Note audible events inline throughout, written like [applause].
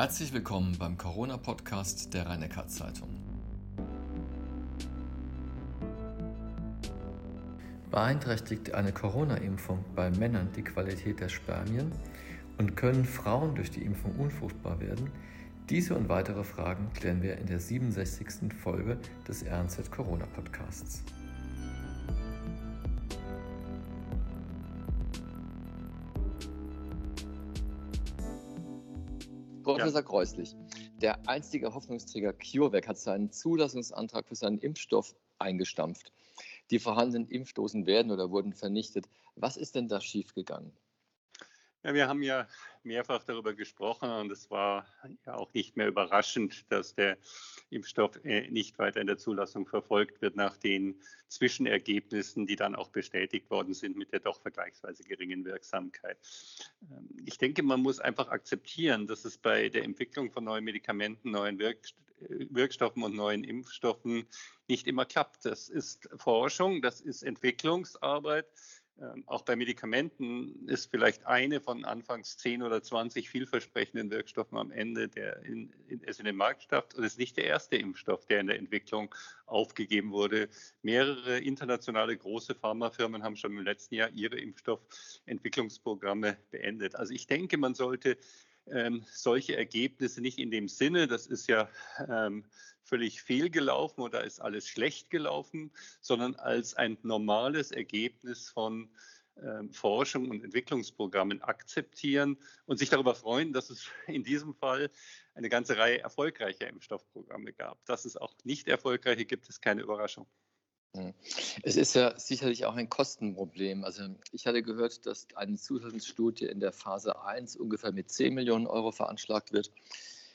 Herzlich willkommen beim Corona-Podcast der rhein zeitung Beeinträchtigt eine Corona-Impfung bei Männern die Qualität der Spermien und können Frauen durch die Impfung unfruchtbar werden? Diese und weitere Fragen klären wir in der 67. Folge des RNZ Corona Podcasts. Professor ja. Kreuslich, der einstige Hoffnungsträger CureVac hat seinen Zulassungsantrag für seinen Impfstoff eingestampft. Die vorhandenen Impfdosen werden oder wurden vernichtet. Was ist denn da schiefgegangen? Ja, wir haben ja mehrfach darüber gesprochen und es war ja auch nicht mehr überraschend, dass der Impfstoff äh, nicht weiter in der Zulassung verfolgt wird nach den Zwischenergebnissen, die dann auch bestätigt worden sind mit der doch vergleichsweise geringen Wirksamkeit. Ähm, ich denke, man muss einfach akzeptieren, dass es bei der Entwicklung von neuen Medikamenten, neuen äh, Wirkstoffen und neuen Impfstoffen nicht immer klappt. Das ist Forschung, das ist Entwicklungsarbeit. Ähm, auch bei Medikamenten ist vielleicht eine von anfangs 10 oder 20 vielversprechenden Wirkstoffen am Ende, der in, in, es in den Markt schafft. Und es ist nicht der erste Impfstoff, der in der Entwicklung aufgegeben wurde. Mehrere internationale große Pharmafirmen haben schon im letzten Jahr ihre Impfstoffentwicklungsprogramme beendet. Also ich denke, man sollte ähm, solche Ergebnisse nicht in dem Sinne, das ist ja ähm, völlig fehlgelaufen oder ist alles schlecht gelaufen, sondern als ein normales Ergebnis von ähm, Forschung und Entwicklungsprogrammen akzeptieren und sich darüber freuen, dass es in diesem Fall eine ganze Reihe erfolgreicher Impfstoffprogramme gab. Dass es auch nicht erfolgreiche gibt, ist keine Überraschung. Hm. Es ist ja sicherlich auch ein Kostenproblem. Also ich hatte gehört, dass eine Zulassungsstudie in der Phase 1 ungefähr mit 10 Millionen Euro veranschlagt wird.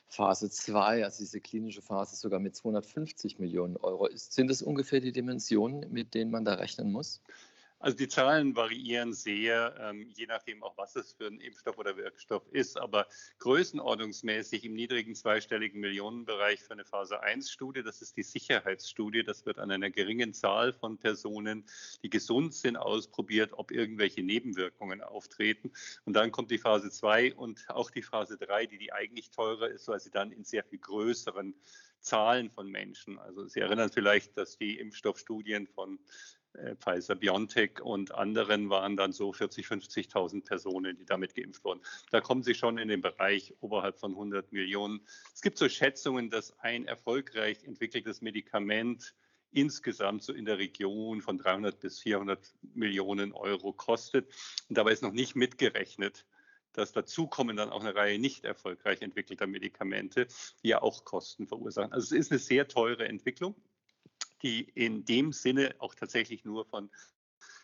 Phase 2, also diese klinische Phase, sogar mit 250 Millionen Euro. Sind das ungefähr die Dimensionen, mit denen man da rechnen muss? Also die Zahlen variieren sehr, ähm, je nachdem auch, was es für ein Impfstoff oder Wirkstoff ist. Aber größenordnungsmäßig im niedrigen zweistelligen Millionenbereich für eine Phase 1-Studie, das ist die Sicherheitsstudie. Das wird an einer geringen Zahl von Personen, die gesund sind, ausprobiert, ob irgendwelche Nebenwirkungen auftreten. Und dann kommt die Phase 2 und auch die Phase 3, die die eigentlich teurer ist, weil sie dann in sehr viel größeren Zahlen von Menschen. Also Sie erinnern vielleicht, dass die Impfstoffstudien von Pfizer BioNTech und anderen waren dann so 40, 50.000 Personen, die damit geimpft wurden. Da kommen Sie schon in den Bereich oberhalb von 100 Millionen. Es gibt so Schätzungen, dass ein erfolgreich entwickeltes Medikament insgesamt so in der Region von 300 bis 400 Millionen Euro kostet. Und dabei ist noch nicht mitgerechnet, dass dazu kommen dann auch eine Reihe nicht erfolgreich entwickelter Medikamente, die ja auch Kosten verursachen. Also es ist eine sehr teure Entwicklung die in dem Sinne auch tatsächlich nur von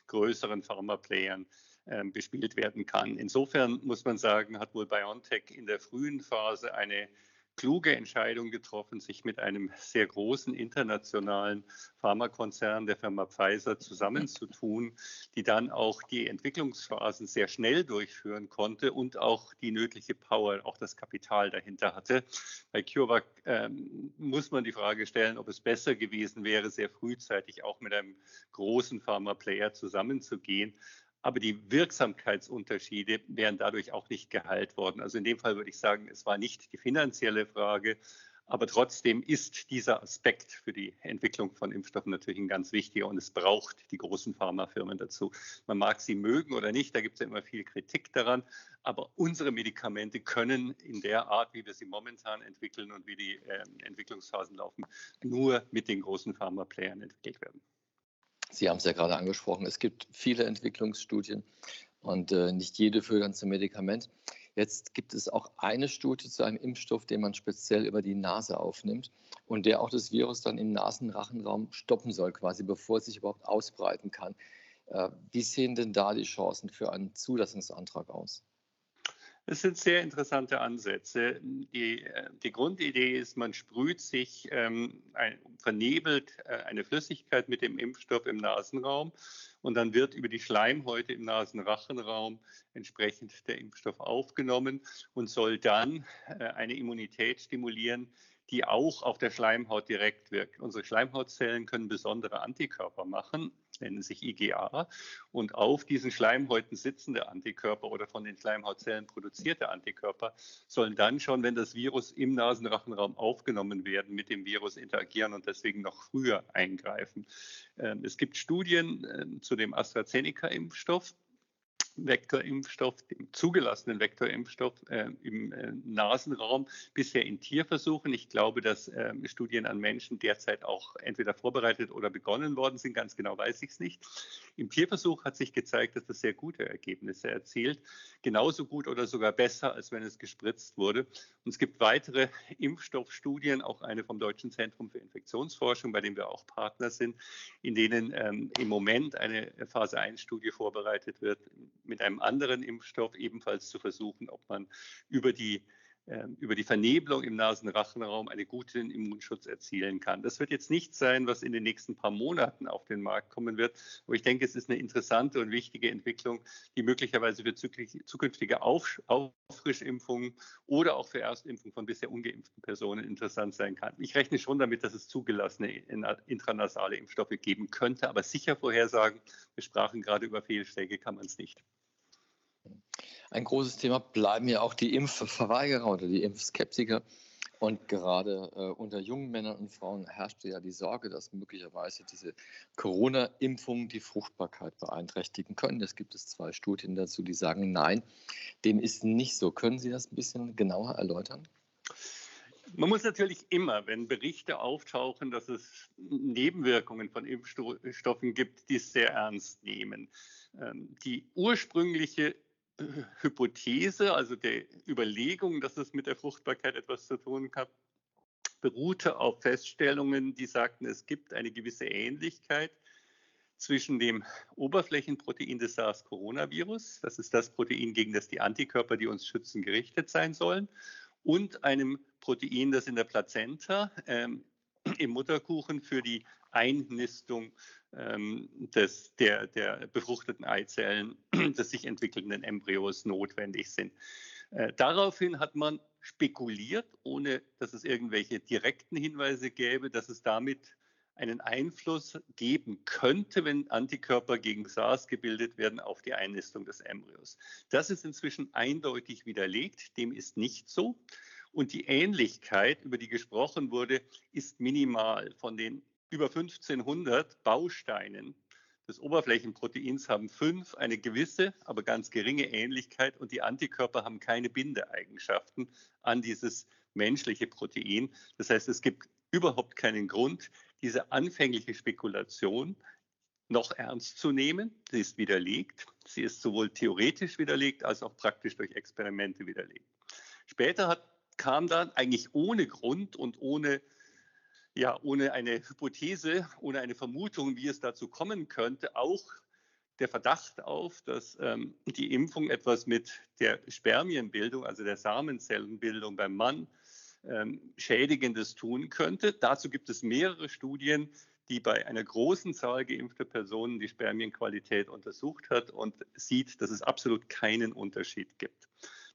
größeren Pharma-Playern äh, bespielt werden kann. Insofern muss man sagen, hat wohl BioNTech in der frühen Phase eine kluge Entscheidung getroffen, sich mit einem sehr großen internationalen Pharmakonzern der Firma Pfizer zusammenzutun, die dann auch die Entwicklungsphasen sehr schnell durchführen konnte und auch die nötige Power, auch das Kapital dahinter hatte. Bei CureVac ähm, muss man die Frage stellen, ob es besser gewesen wäre, sehr frühzeitig auch mit einem großen Pharma-Player zusammenzugehen aber die Wirksamkeitsunterschiede wären dadurch auch nicht geheilt worden. Also in dem Fall würde ich sagen, es war nicht die finanzielle Frage, aber trotzdem ist dieser Aspekt für die Entwicklung von Impfstoffen natürlich ein ganz wichtiger und es braucht die großen Pharmafirmen dazu. Man mag sie mögen oder nicht, da gibt es ja immer viel Kritik daran, aber unsere Medikamente können in der Art, wie wir sie momentan entwickeln und wie die äh, Entwicklungsphasen laufen, nur mit den großen Pharmaplayern entwickelt werden. Sie haben es ja gerade angesprochen, es gibt viele Entwicklungsstudien und äh, nicht jede führt dann zum Medikament. Jetzt gibt es auch eine Studie zu einem Impfstoff, den man speziell über die Nase aufnimmt und der auch das Virus dann im Nasenrachenraum stoppen soll, quasi bevor es sich überhaupt ausbreiten kann. Äh, wie sehen denn da die Chancen für einen Zulassungsantrag aus? Es sind sehr interessante Ansätze. Die, äh, die Grundidee ist, man sprüht sich ähm, ein, vernebelt äh, eine Flüssigkeit mit dem Impfstoff im Nasenraum und dann wird über die Schleimhäute im Nasenrachenraum entsprechend der Impfstoff aufgenommen und soll dann äh, eine Immunität stimulieren, die auch auf der Schleimhaut direkt wirkt. Unsere Schleimhautzellen können besondere Antikörper machen nennen sich IgA. Und auf diesen Schleimhäuten sitzende Antikörper oder von den Schleimhautzellen produzierte Antikörper sollen dann schon, wenn das Virus im Nasenrachenraum aufgenommen werden, mit dem Virus interagieren und deswegen noch früher eingreifen. Ähm, es gibt Studien ähm, zu dem AstraZeneca-Impfstoff, Vektorimpfstoff, dem zugelassenen Vektorimpfstoff äh, im äh, Nasenraum, bisher in Tierversuchen. Ich glaube, dass äh, Studien an Menschen derzeit auch entweder vorbereitet oder begonnen worden sind. Ganz genau weiß ich es nicht. Im Tierversuch hat sich gezeigt, dass das sehr gute Ergebnisse erzielt. Genauso gut oder sogar besser, als wenn es gespritzt wurde. Und es gibt weitere Impfstoffstudien, auch eine vom Deutschen Zentrum für Infektionsforschung, bei dem wir auch Partner sind, in denen ähm, im Moment eine Phase 1-Studie vorbereitet wird mit einem anderen Impfstoff ebenfalls zu versuchen, ob man über die über die Vernebelung im Nasenrachenraum einen guten Immunschutz erzielen kann. Das wird jetzt nicht sein, was in den nächsten paar Monaten auf den Markt kommen wird, aber ich denke, es ist eine interessante und wichtige Entwicklung, die möglicherweise für zukünftige Auffrischimpfungen oder auch für Erstimpfung von bisher ungeimpften Personen interessant sein kann. Ich rechne schon damit, dass es zugelassene intranasale Impfstoffe geben könnte, aber sicher vorhersagen, wir sprachen gerade über Fehlschläge, kann man es nicht. Ein großes Thema bleiben ja auch die Impfverweigerer oder die Impfskeptiker. Und gerade äh, unter jungen Männern und Frauen herrscht ja die Sorge, dass möglicherweise diese Corona-Impfungen die Fruchtbarkeit beeinträchtigen können. Es gibt es zwei Studien dazu, die sagen, nein, dem ist nicht so. Können Sie das ein bisschen genauer erläutern? Man muss natürlich immer, wenn Berichte auftauchen, dass es Nebenwirkungen von Impfstoffen gibt, die sehr ernst nehmen. Ähm, die ursprüngliche Hypothese, also der Überlegung, dass es mit der Fruchtbarkeit etwas zu tun hat, beruhte auf Feststellungen, die sagten, es gibt eine gewisse Ähnlichkeit zwischen dem Oberflächenprotein des SARS-Coronavirus, das ist das Protein, gegen das die Antikörper, die uns schützen, gerichtet sein sollen, und einem Protein, das in der Plazenta ähm, im Mutterkuchen für die Einnistung des, der, der befruchteten Eizellen [clears throat] des sich entwickelnden Embryos notwendig sind. Äh, daraufhin hat man spekuliert, ohne dass es irgendwelche direkten Hinweise gäbe, dass es damit einen Einfluss geben könnte, wenn Antikörper gegen SARS gebildet werden, auf die Einnistung des Embryos. Das ist inzwischen eindeutig widerlegt. Dem ist nicht so. Und die Ähnlichkeit, über die gesprochen wurde, ist minimal. Von den über 1500 Bausteinen des Oberflächenproteins haben fünf eine gewisse, aber ganz geringe Ähnlichkeit und die Antikörper haben keine Bindeeigenschaften an dieses menschliche Protein. Das heißt, es gibt überhaupt keinen Grund, diese anfängliche Spekulation noch ernst zu nehmen. Sie ist widerlegt. Sie ist sowohl theoretisch widerlegt als auch praktisch durch Experimente widerlegt. Später hat, kam dann eigentlich ohne Grund und ohne ja, ohne eine Hypothese, ohne eine Vermutung, wie es dazu kommen könnte, auch der Verdacht auf, dass ähm, die Impfung etwas mit der Spermienbildung, also der Samenzellenbildung beim Mann, ähm, Schädigendes tun könnte. Dazu gibt es mehrere Studien, die bei einer großen Zahl geimpfter Personen die Spermienqualität untersucht hat und sieht, dass es absolut keinen Unterschied gibt.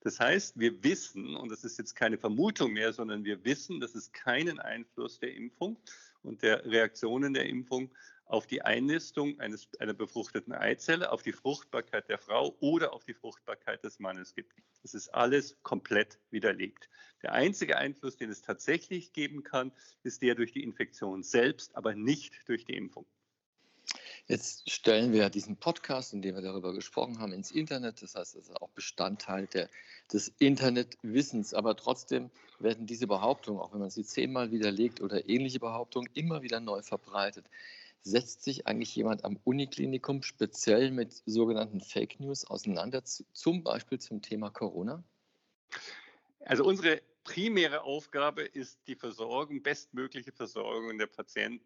Das heißt, wir wissen, und das ist jetzt keine Vermutung mehr, sondern wir wissen, dass es keinen Einfluss der Impfung und der Reaktionen der Impfung auf die Einnistung eines, einer befruchteten Eizelle, auf die Fruchtbarkeit der Frau oder auf die Fruchtbarkeit des Mannes gibt. Das ist alles komplett widerlegt. Der einzige Einfluss, den es tatsächlich geben kann, ist der durch die Infektion selbst, aber nicht durch die Impfung. Jetzt stellen wir diesen Podcast, in dem wir darüber gesprochen haben, ins Internet. Das heißt, es ist auch Bestandteil der, des Internetwissens. Aber trotzdem werden diese Behauptungen, auch wenn man sie zehnmal widerlegt oder ähnliche Behauptungen, immer wieder neu verbreitet. Setzt sich eigentlich jemand am Uniklinikum speziell mit sogenannten Fake News auseinander, zum Beispiel zum Thema Corona? Also unsere primäre Aufgabe ist die Versorgung, bestmögliche Versorgung der Patienten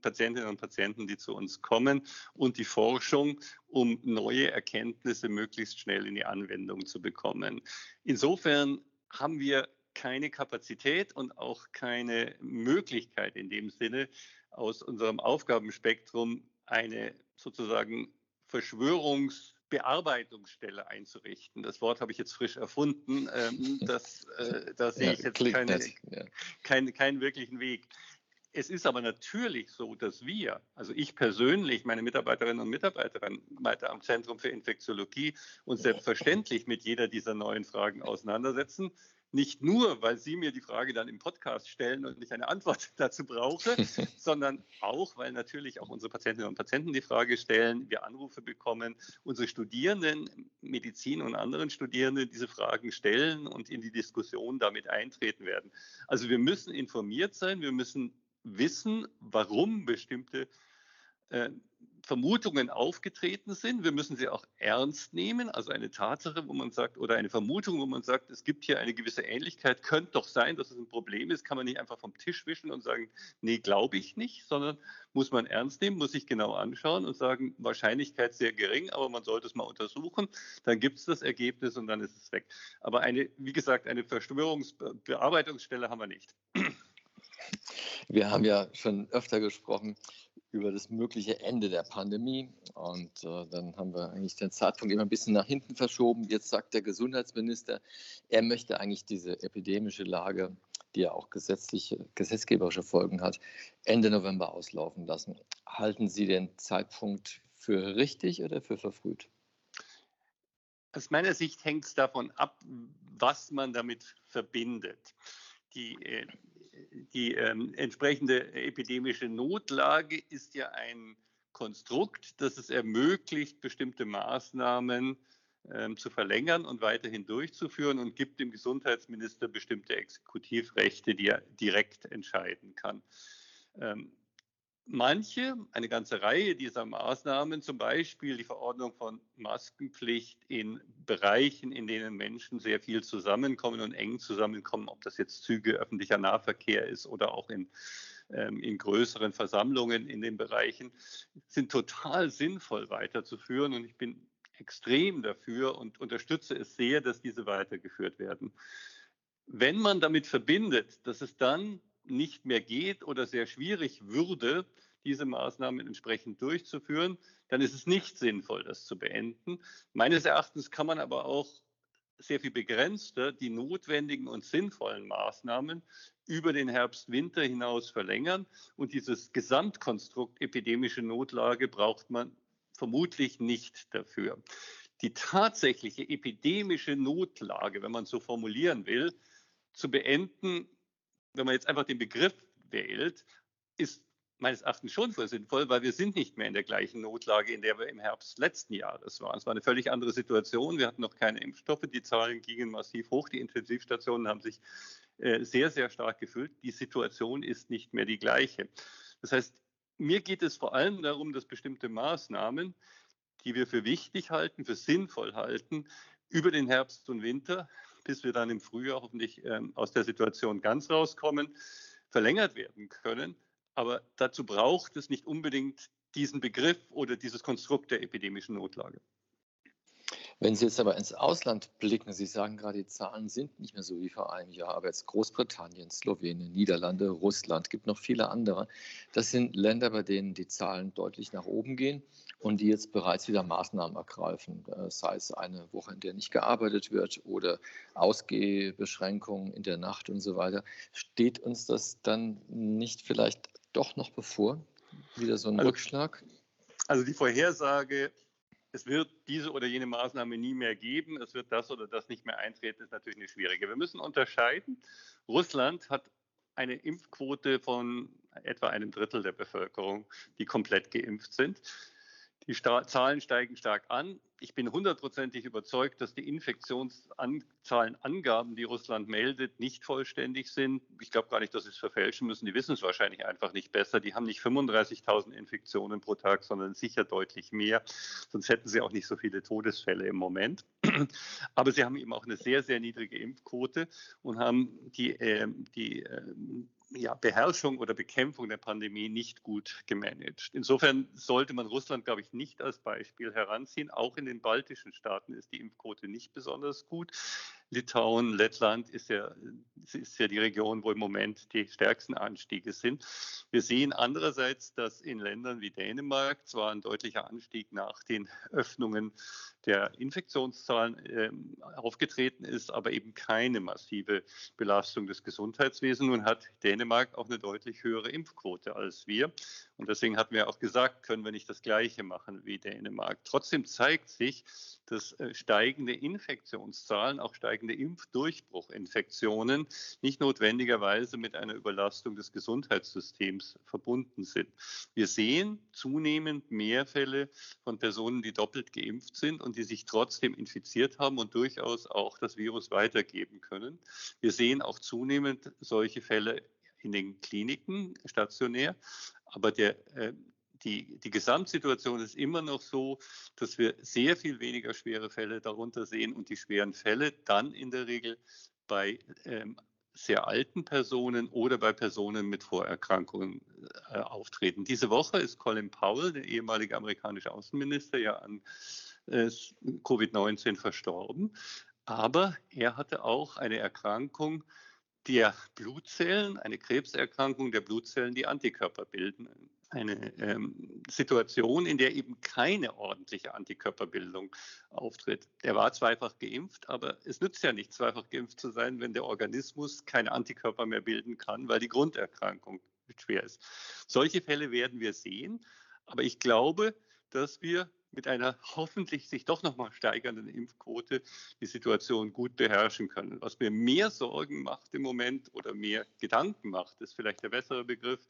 Patientinnen und Patienten, die zu uns kommen und die Forschung, um neue Erkenntnisse möglichst schnell in die Anwendung zu bekommen. Insofern haben wir keine Kapazität und auch keine Möglichkeit in dem Sinne, aus unserem Aufgabenspektrum eine sozusagen Verschwörungsbearbeitungsstelle einzurichten. Das Wort habe ich jetzt frisch erfunden. Ähm, das, äh, da sehe ich jetzt keine, ja. keinen, keinen wirklichen Weg es ist aber natürlich so, dass wir, also ich persönlich, meine Mitarbeiterinnen und Mitarbeiter am Zentrum für Infektiologie uns selbstverständlich mit jeder dieser neuen Fragen auseinandersetzen. Nicht nur, weil Sie mir die Frage dann im Podcast stellen und ich eine Antwort [laughs] dazu brauche, [laughs] sondern auch, weil natürlich auch unsere Patientinnen und Patienten die Frage stellen, wir Anrufe bekommen, unsere Studierenden, Medizin und anderen Studierenden diese Fragen stellen und in die Diskussion damit eintreten werden. Also wir müssen informiert sein, wir müssen wissen, warum bestimmte äh, Vermutungen aufgetreten sind. Wir müssen sie auch ernst nehmen. Also eine Tatsache, wo man sagt, oder eine Vermutung, wo man sagt, es gibt hier eine gewisse Ähnlichkeit, könnte doch sein, dass es ein Problem ist, kann man nicht einfach vom Tisch wischen und sagen, nee, glaube ich nicht, sondern muss man ernst nehmen, muss sich genau anschauen und sagen, Wahrscheinlichkeit sehr gering, aber man sollte es mal untersuchen. Dann gibt es das Ergebnis und dann ist es weg. Aber eine, wie gesagt, eine Verschwörungsbearbeitungsstelle haben wir nicht. Wir haben ja schon öfter gesprochen über das mögliche Ende der Pandemie. Und äh, dann haben wir eigentlich den Zeitpunkt immer ein bisschen nach hinten verschoben. Jetzt sagt der Gesundheitsminister, er möchte eigentlich diese epidemische Lage, die ja auch gesetzliche, gesetzgeberische Folgen hat, Ende November auslaufen lassen. Halten Sie den Zeitpunkt für richtig oder für verfrüht? Aus meiner Sicht hängt es davon ab, was man damit verbindet. Die, äh, die ähm, entsprechende epidemische Notlage ist ja ein Konstrukt, das es ermöglicht, bestimmte Maßnahmen ähm, zu verlängern und weiterhin durchzuführen und gibt dem Gesundheitsminister bestimmte Exekutivrechte, die er direkt entscheiden kann. Ähm, manche, eine ganze Reihe dieser Maßnahmen, zum Beispiel die Verordnung von Maskenpflicht in Bereichen, in denen Menschen sehr viel zusammenkommen und eng zusammenkommen, ob das jetzt Züge, öffentlicher Nahverkehr ist oder auch in, ähm, in größeren Versammlungen in den Bereichen, sind total sinnvoll weiterzuführen. Und ich bin extrem dafür und unterstütze es sehr, dass diese weitergeführt werden. Wenn man damit verbindet, dass es dann nicht mehr geht oder sehr schwierig würde, diese Maßnahmen entsprechend durchzuführen, dann ist es nicht sinnvoll, das zu beenden. Meines Erachtens kann man aber auch sehr viel begrenzter die notwendigen und sinnvollen Maßnahmen über den Herbst-Winter hinaus verlängern. Und dieses Gesamtkonstrukt epidemische Notlage braucht man vermutlich nicht dafür. Die tatsächliche epidemische Notlage, wenn man so formulieren will, zu beenden, wenn man jetzt einfach den Begriff wählt, ist meines Erachtens schon für sinnvoll, weil wir sind nicht mehr in der gleichen Notlage, in der wir im Herbst letzten Jahres waren. Es war eine völlig andere Situation. Wir hatten noch keine Impfstoffe. Die Zahlen gingen massiv hoch. Die Intensivstationen haben sich äh, sehr, sehr stark gefüllt. Die Situation ist nicht mehr die gleiche. Das heißt, mir geht es vor allem darum, dass bestimmte Maßnahmen, die wir für wichtig halten, für sinnvoll halten, über den Herbst und Winter bis wir dann im Frühjahr hoffentlich ähm, aus der Situation ganz rauskommen, verlängert werden können. Aber dazu braucht es nicht unbedingt diesen Begriff oder dieses Konstrukt der epidemischen Notlage. Wenn Sie jetzt aber ins Ausland blicken, Sie sagen gerade, die Zahlen sind nicht mehr so wie vor einem Jahr, aber jetzt Großbritannien, Slowenien, Niederlande, Russland, gibt noch viele andere. Das sind Länder, bei denen die Zahlen deutlich nach oben gehen und die jetzt bereits wieder Maßnahmen ergreifen, äh, sei es eine Woche, in der nicht gearbeitet wird oder Ausgehbeschränkungen in der Nacht und so weiter. Steht uns das dann nicht vielleicht doch noch bevor? Wieder so ein also, Rückschlag? Also die Vorhersage es wird diese oder jene Maßnahme nie mehr geben, es wird das oder das nicht mehr eintreten, ist natürlich eine schwierige. Wir müssen unterscheiden. Russland hat eine Impfquote von etwa einem Drittel der Bevölkerung, die komplett geimpft sind. Die Zahlen steigen stark an. Ich bin hundertprozentig überzeugt, dass die Infektionszahlenangaben, die Russland meldet, nicht vollständig sind. Ich glaube gar nicht, dass sie es verfälschen müssen. Die wissen es wahrscheinlich einfach nicht besser. Die haben nicht 35.000 Infektionen pro Tag, sondern sicher deutlich mehr. Sonst hätten sie auch nicht so viele Todesfälle im Moment. [clears throat] Aber sie haben eben auch eine sehr, sehr niedrige Impfquote und haben die, äh, die äh, ja, Beherrschung oder Bekämpfung der Pandemie nicht gut gemanagt. Insofern sollte man Russland, glaube ich, nicht als Beispiel heranziehen. Auch in den baltischen Staaten ist die Impfquote nicht besonders gut. Litauen, Lettland ist ja, ist ja die Region, wo im Moment die stärksten Anstiege sind. Wir sehen andererseits, dass in Ländern wie Dänemark zwar ein deutlicher Anstieg nach den Öffnungen der Infektionszahlen äh, aufgetreten ist, aber eben keine massive Belastung des Gesundheitswesens. Nun hat Dänemark auch eine deutlich höhere Impfquote als wir. Und deswegen hatten wir auch gesagt, können wir nicht das Gleiche machen wie Dänemark. Trotzdem zeigt sich, dass äh, steigende Infektionszahlen, auch steigende Impfdurchbruchinfektionen nicht notwendigerweise mit einer Überlastung des Gesundheitssystems verbunden sind. Wir sehen zunehmend mehr Fälle von Personen, die doppelt geimpft sind und die sich trotzdem infiziert haben und durchaus auch das Virus weitergeben können. Wir sehen auch zunehmend solche Fälle in den Kliniken stationär. Aber der, äh, die, die Gesamtsituation ist immer noch so, dass wir sehr viel weniger schwere Fälle darunter sehen und die schweren Fälle dann in der Regel bei ähm, sehr alten Personen oder bei Personen mit Vorerkrankungen äh, auftreten. Diese Woche ist Colin Powell, der ehemalige amerikanische Außenminister, ja an äh, Covid-19 verstorben. Aber er hatte auch eine Erkrankung der Blutzellen, eine Krebserkrankung der Blutzellen, die Antikörper bilden eine ähm, Situation, in der eben keine ordentliche Antikörperbildung auftritt. Er war zweifach geimpft, aber es nützt ja nicht, zweifach geimpft zu sein, wenn der Organismus keine Antikörper mehr bilden kann, weil die Grunderkrankung schwer ist. Solche Fälle werden wir sehen, aber ich glaube, dass wir mit einer hoffentlich sich doch nochmal steigernden Impfquote die Situation gut beherrschen können. Was mir mehr Sorgen macht im Moment oder mehr Gedanken macht, ist vielleicht der bessere Begriff,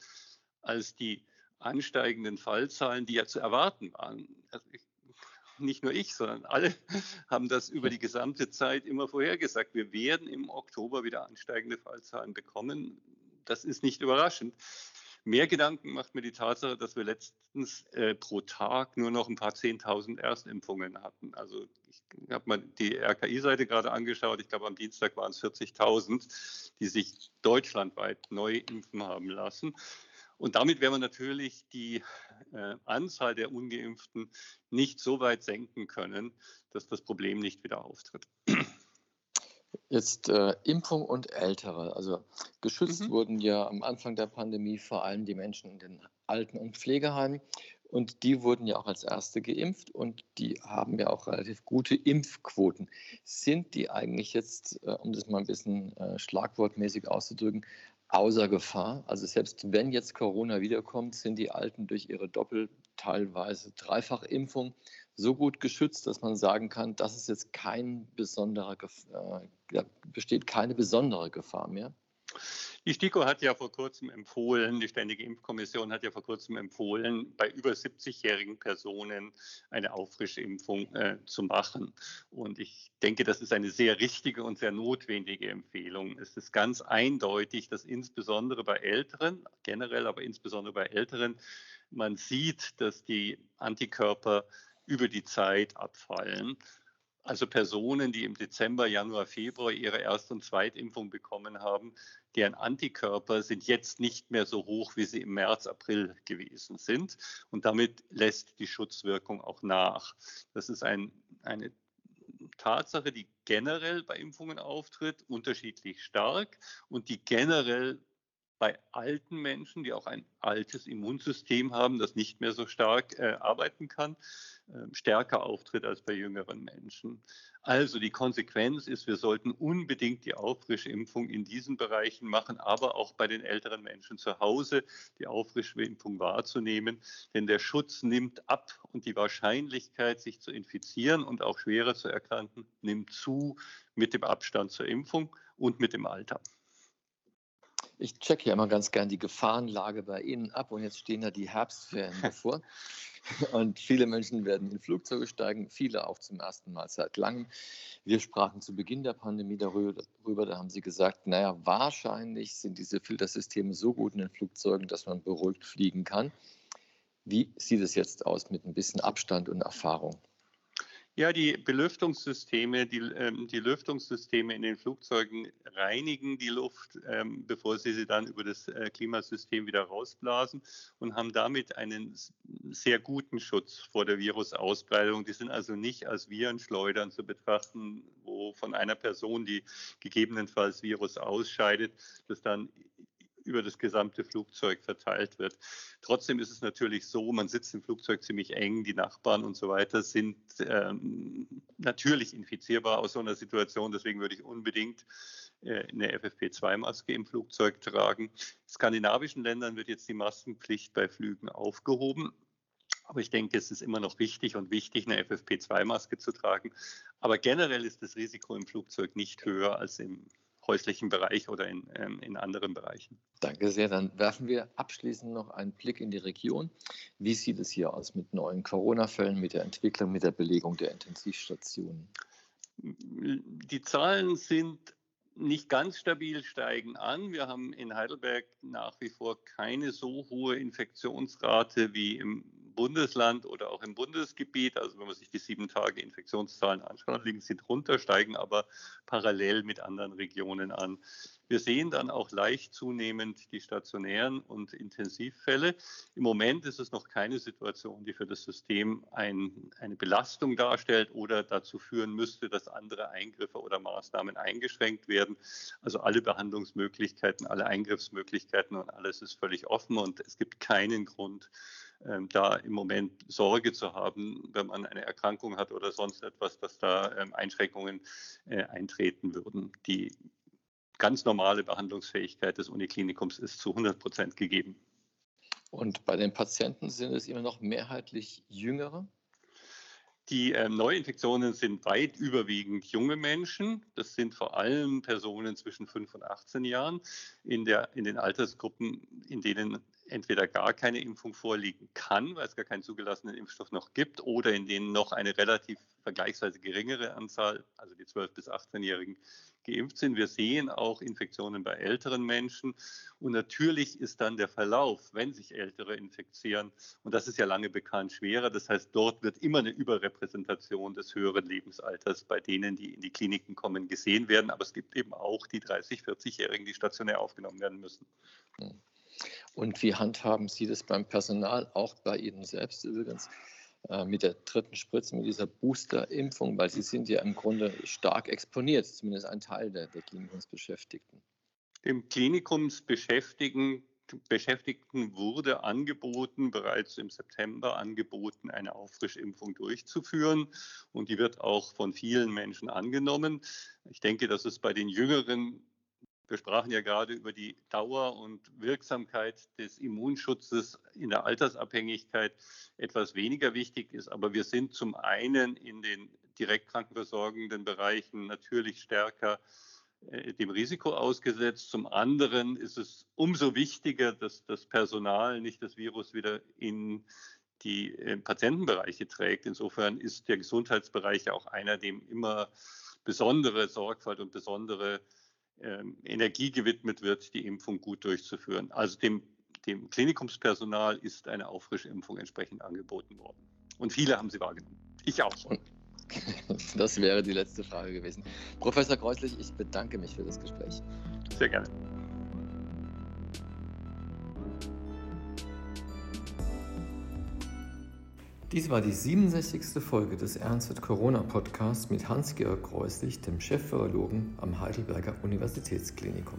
als die ansteigenden Fallzahlen, die ja zu erwarten waren. Also ich, nicht nur ich, sondern alle [laughs] haben das über die gesamte Zeit immer vorhergesagt. Wir werden im Oktober wieder ansteigende Fallzahlen bekommen. Das ist nicht überraschend. Mehr Gedanken macht mir die Tatsache, dass wir letztens äh, pro Tag nur noch ein paar Zehntausend Erstimpfungen hatten. Also ich habe mal die RKI-Seite gerade angeschaut. Ich glaube, am Dienstag waren es 40.000, die sich deutschlandweit neu impfen haben lassen. Und damit werden wir natürlich die äh, Anzahl der ungeimpften nicht so weit senken können, dass das Problem nicht wieder auftritt. Jetzt äh, Impfung und Ältere. Also geschützt mhm. wurden ja am Anfang der Pandemie vor allem die Menschen in den Alten- und Pflegeheimen. Und die wurden ja auch als Erste geimpft und die haben ja auch relativ gute Impfquoten. Sind die eigentlich jetzt, äh, um das mal ein bisschen äh, schlagwortmäßig auszudrücken, außer Gefahr. Also selbst wenn jetzt Corona wiederkommt, sind die Alten durch ihre Doppel-, teilweise Dreifachimpfung so gut geschützt, dass man sagen kann, das ist jetzt kein besonderer, äh, besteht keine besondere Gefahr mehr. Die STIKO hat ja vor kurzem empfohlen, die Ständige Impfkommission hat ja vor kurzem empfohlen, bei über 70-jährigen Personen eine Auffrischimpfung äh, zu machen. Und ich denke, das ist eine sehr richtige und sehr notwendige Empfehlung. Es ist ganz eindeutig, dass insbesondere bei Älteren, generell aber insbesondere bei Älteren, man sieht, dass die Antikörper über die Zeit abfallen. Also Personen, die im Dezember, Januar, Februar ihre Erst- und Zweitimpfung bekommen haben, deren Antikörper sind jetzt nicht mehr so hoch, wie sie im März, April gewesen sind. Und damit lässt die Schutzwirkung auch nach. Das ist ein, eine Tatsache, die generell bei Impfungen auftritt, unterschiedlich stark und die generell bei alten Menschen, die auch ein altes Immunsystem haben, das nicht mehr so stark äh, arbeiten kann, äh, stärker auftritt als bei jüngeren Menschen. Also die Konsequenz ist, wir sollten unbedingt die Auffrischimpfung in diesen Bereichen machen, aber auch bei den älteren Menschen zu Hause die Auffrischimpfung wahrzunehmen, denn der Schutz nimmt ab und die Wahrscheinlichkeit, sich zu infizieren und auch schwerer zu erkranken, nimmt zu mit dem Abstand zur Impfung und mit dem Alter. Ich checke ja immer ganz gern die Gefahrenlage bei Ihnen ab und jetzt stehen ja die Herbstferien [laughs] bevor. Und viele Menschen werden in Flugzeuge steigen, viele auch zum ersten Mal seit langem. Wir sprachen zu Beginn der Pandemie darüber, da haben Sie gesagt, naja, wahrscheinlich sind diese Filtersysteme so gut in den Flugzeugen, dass man beruhigt fliegen kann. Wie sieht es jetzt aus mit ein bisschen Abstand und Erfahrung? Ja, die Belüftungssysteme, die, ähm, die Lüftungssysteme in den Flugzeugen reinigen die Luft, ähm, bevor sie sie dann über das äh, Klimasystem wieder rausblasen und haben damit einen sehr guten Schutz vor der Virusausbreitung. Die sind also nicht als Virenschleudern zu betrachten, wo von einer Person, die gegebenenfalls Virus ausscheidet, das dann über das gesamte Flugzeug verteilt wird. Trotzdem ist es natürlich so, man sitzt im Flugzeug ziemlich eng, die Nachbarn und so weiter sind ähm, natürlich infizierbar aus so einer Situation. Deswegen würde ich unbedingt äh, eine FFP2-Maske im Flugzeug tragen. In skandinavischen Ländern wird jetzt die Maskenpflicht bei Flügen aufgehoben. Aber ich denke, es ist immer noch wichtig und wichtig, eine FFP2-Maske zu tragen. Aber generell ist das Risiko im Flugzeug nicht höher als im häuslichen Bereich oder in, ähm, in anderen Bereichen. Danke sehr. Dann werfen wir abschließend noch einen Blick in die Region. Wie sieht es hier aus mit neuen Corona-Fällen, mit der Entwicklung, mit der Belegung der Intensivstationen? Die Zahlen sind nicht ganz stabil, steigen an. Wir haben in Heidelberg nach wie vor keine so hohe Infektionsrate wie im Bundesland oder auch im Bundesgebiet. Also wenn man sich die sieben Tage Infektionszahlen anschaut, liegen sie drunter, steigen aber parallel mit anderen Regionen an. Wir sehen dann auch leicht zunehmend die stationären und Intensivfälle. Im Moment ist es noch keine Situation, die für das System ein, eine Belastung darstellt oder dazu führen müsste, dass andere Eingriffe oder Maßnahmen eingeschränkt werden. Also alle Behandlungsmöglichkeiten, alle Eingriffsmöglichkeiten und alles ist völlig offen und es gibt keinen Grund, da im Moment Sorge zu haben, wenn man eine Erkrankung hat oder sonst etwas, dass da ähm, Einschränkungen äh, eintreten würden. Die ganz normale Behandlungsfähigkeit des Uniklinikums ist zu 100 Prozent gegeben. Und bei den Patienten sind es immer noch mehrheitlich Jüngere? Die äh, Neuinfektionen sind weit überwiegend junge Menschen. Das sind vor allem Personen zwischen 5 und 18 Jahren in, der, in den Altersgruppen, in denen entweder gar keine Impfung vorliegen kann, weil es gar keinen zugelassenen Impfstoff noch gibt, oder in denen noch eine relativ vergleichsweise geringere Anzahl, also die 12- bis 18-Jährigen, geimpft sind. Wir sehen auch Infektionen bei älteren Menschen. Und natürlich ist dann der Verlauf, wenn sich Ältere infizieren, und das ist ja lange bekannt, schwerer. Das heißt, dort wird immer eine Überrepräsentation des höheren Lebensalters bei denen, die in die Kliniken kommen, gesehen werden. Aber es gibt eben auch die 30-, 40-Jährigen, die stationär aufgenommen werden müssen. Hm. Und wie handhaben Sie das beim Personal, auch bei Ihnen selbst übrigens, äh, mit der dritten Spritze, mit dieser Booster-Impfung? Weil Sie sind ja im Grunde stark exponiert, zumindest ein Teil der, der Klinikumsbeschäftigten. Dem Klinikumsbeschäftigten Beschäftigten wurde angeboten, bereits im September angeboten, eine Auffrischimpfung durchzuführen. Und die wird auch von vielen Menschen angenommen. Ich denke, dass es bei den Jüngeren wir sprachen ja gerade über die Dauer und Wirksamkeit des Immunschutzes in der Altersabhängigkeit etwas weniger wichtig ist. Aber wir sind zum einen in den direkt krankenversorgenden Bereichen natürlich stärker äh, dem Risiko ausgesetzt. Zum anderen ist es umso wichtiger, dass das Personal nicht das Virus wieder in die äh, Patientenbereiche trägt. Insofern ist der Gesundheitsbereich auch einer, dem immer besondere Sorgfalt und besondere Energie gewidmet wird, die Impfung gut durchzuführen. Also dem, dem Klinikumspersonal ist eine Auffrischimpfung entsprechend angeboten worden. Und viele haben sie wahrgenommen. Ich auch. Und [laughs] das wäre die letzte Frage gewesen. Professor Kreuslich, ich bedanke mich für das Gespräch. Sehr gerne. Dies war die 67. Folge des Ernst Corona Podcasts mit Hans-Georg Kreuslich, dem Chefvirologen am Heidelberger Universitätsklinikum.